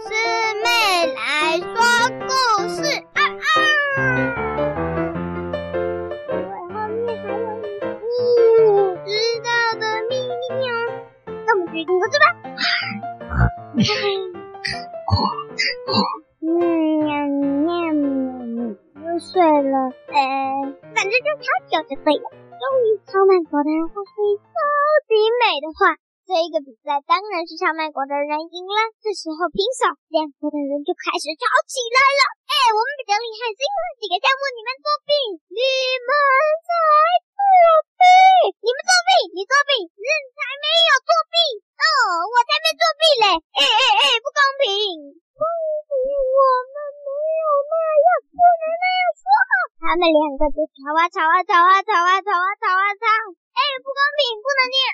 师妹来说故事啊啊！因为后面还有你不知道的秘密哦。那我们决定说这吧。嗯，又睡了。呃，反正就超久就对了。终于，超慢国的人发出超级美的话。这一个比赛当然是超慢国的人赢了。这时候平手，两国的人就开始吵起来了。哎，我们比较厉害，是因为几个项目你们作弊，你们才作弊，你们作弊，你作弊，人才没有作弊哦，我才没作弊嘞！哎哎哎，不公平，不公平，我们没有那样，不能那样说。他们两个就吵啊吵啊吵啊吵啊吵啊吵啊吵。哎，不公平，不能这样。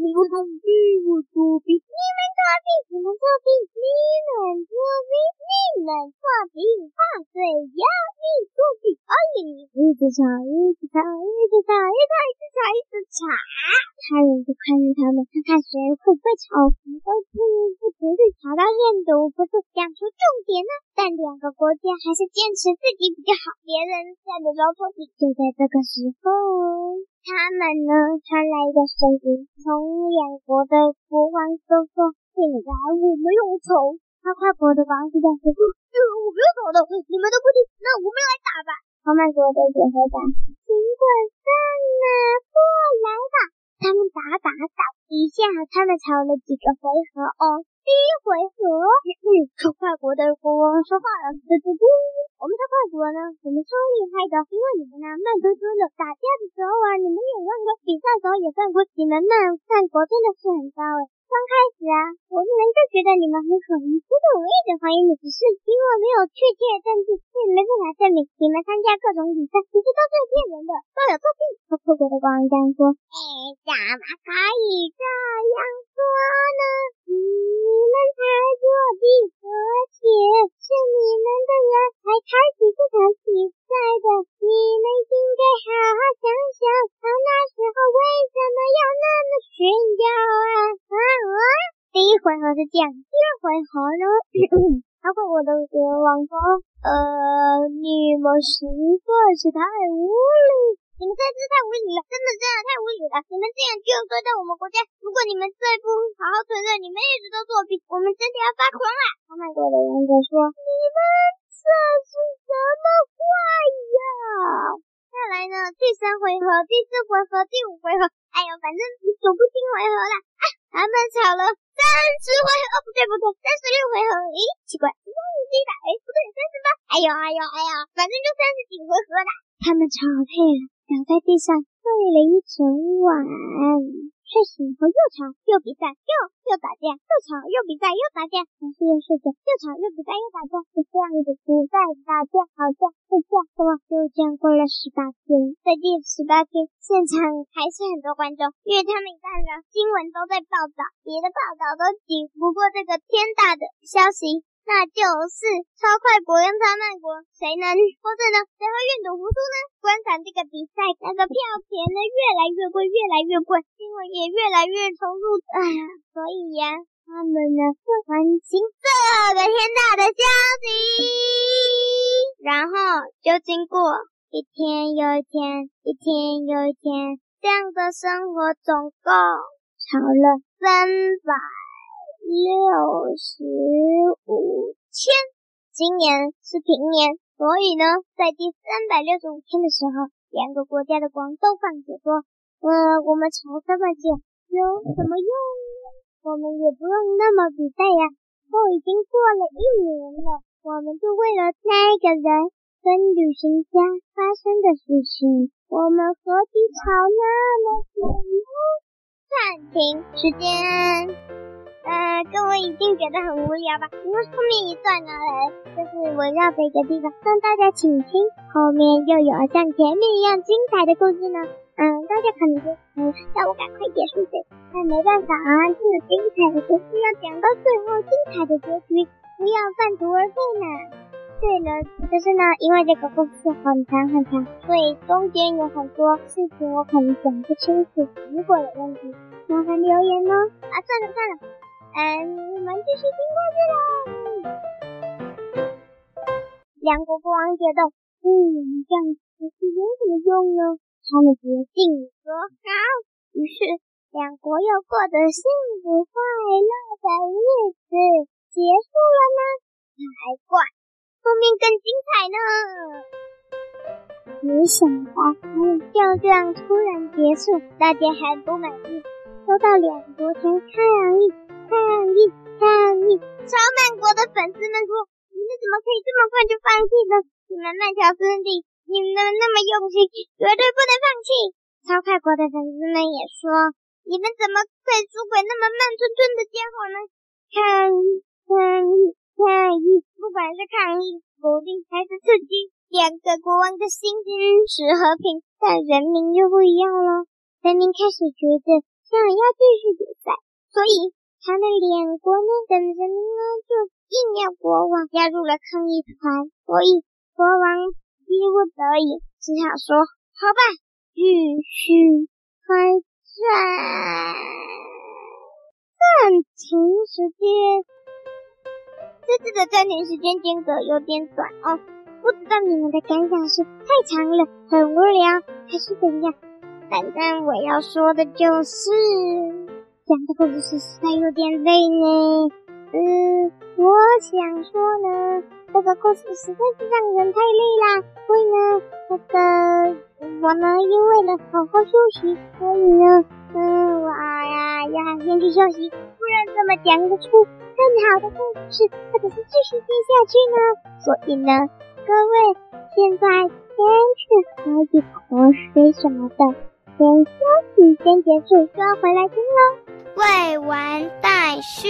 我作弊，你们作弊，你们作弊，你们作弊，你们作弊，放水要你作弊，哎，一直吵，一直吵，一直吵，一直吵，一直吵，一直吵。他人就看着他们，看看谁会不会吵，都不不不会吵到怨毒，不是讲出重点呢。但两个国家还是坚持自己比较好，别人在的时候作弊。就在这个时候，他们呢传来一个声音，从两国的国王说说：“现在我们用仇，他快国的王子讲说：‘嗯，我没有吵的，你们都不听，那我们来打吧。’超慢国的解回答：‘尽管上啊，过来吧。’他们打打打一下，他们吵了几个回合哦。”第一回合，嗯，超快国的国王说话了，嘟嘟嘟，我们超快国呢，我们超厉害的，因为你们呢慢吞吞的，打架的时候啊，你们，比赛时候也犯规，你们慢犯国真的是很高诶。刚开始啊，我们就觉得你们很可疑，不过我一直怀疑你，只是因为没有确切证据，也没办法证明你们参加各种比赛其实都是骗人的，都有作弊。超快国的国王这样说，哎，怎么可以这样说呢？你们才作弊，而且是你们的人才开始这场比赛的，你回合是这样，第二回合呢？超快国的国王说：“呃，你们实在是太无理。”你们真是太无理了，真的真的太无理了！你们这样就要对待我们国家，如果你们再不好好承认你们一直都作弊，我们真的要发狂了！超慢国的人就说：“你们这是什么话呀？”再来呢，第三回合、第四回合、第五回合，哎呦，反正数不清回合了他们吵了三十回合，哦，不对不对，三十六回合，咦，奇怪，三十一百，哎，不对，三十八，哎呦哎呦哎呦，反正就三十几回合了，他们吵累了。倒在地上睡了一整晚，睡醒后又吵又比赛，又又打架，又吵又比赛又打架，还是又睡觉，又吵又比赛又打架，就这样子比赛打架吵架睡觉，怎么就这样过了十八天？在第十八天，现场还是很多观众，因为他们看了新闻都在报道，别的报道都抵不过这个天大的消息。那就是超快国跟超慢国，谁能获胜呢？谁会愿赌服输呢？观赏这个比赛，那个票钱呢越来越贵，越来越贵，新闻也越来越重复。哎呀，所以呀，他们呢会关心这个天大的消息，然后就经过一天又一天，一天又一天这样的生活，总共吵了三百。六十千，今年是平年，所以呢，在第三百六十五天的时候，两个国家的光都放着说，呃，我们吵这么久有什么用呢？我们也不用那么比赛呀，都已经过了一年了，我们就为了那个人跟旅行家发生的事情，我们何必吵那么久呢？暂停时间。各位一定觉得很无聊吧？因为后面一段呢，就是围绕这个地方，让大家请听，后面又有像前面一样精彩的故事呢。嗯，大家可能就嗯，让我赶快结束这，但没办法啊，这么精彩的故事要讲到最后，精彩的结局不要半途而废呢。对了，就是呢，因为这个故事很长很长，所以中间有很多事情我可能讲不清楚。如果有问题，麻烦留言哦。啊，算了算了，嗯，我们继续听故事喽。两国国王觉得，嗯，这样子是有什么用呢？他们决定说好，于是两国又过着幸福快乐的日子，结束了呢，才怪。后面更精彩呢！没想到，嗯，就这样突然结束，大家还不满意，收到两国前抗议、抗议、抗议。超慢国的粉丝们说：“你们怎么可以这么快就放弃呢？你们慢条斯理，你们那么用心，绝对不能放弃。”超快国的粉丝们也说：“你们怎么可以输给那么慢吞吞的家伙呢？”抗议，抗议。抗议，不管是抗议、鼓励还是刺激，两个国王的心坚持和平，但人民就不一样了。人民开始觉得想要继续比赛，所以他们两国呢等人呢就硬要国王加入了抗议团，所以国王逼不得已，只好说：“好吧，继续开战。”暂停时间。这次的暂停时间间隔有点短哦，不知道你们的感想是太长了，很无聊，还是怎样？反正我要说的就是，讲的故事实在有点累呢。嗯，我想说呢，这个故事实在是让人太累啦。所以呢，这个我呢，因为了好好休息，所以呢，嗯，我呀要先去休息，不然怎么讲得出？更好的故事，或者是继续听下去呢？所以呢，各位现在先去喝一口水什么的，先休息，先结束，就要回来听喽。未完待续。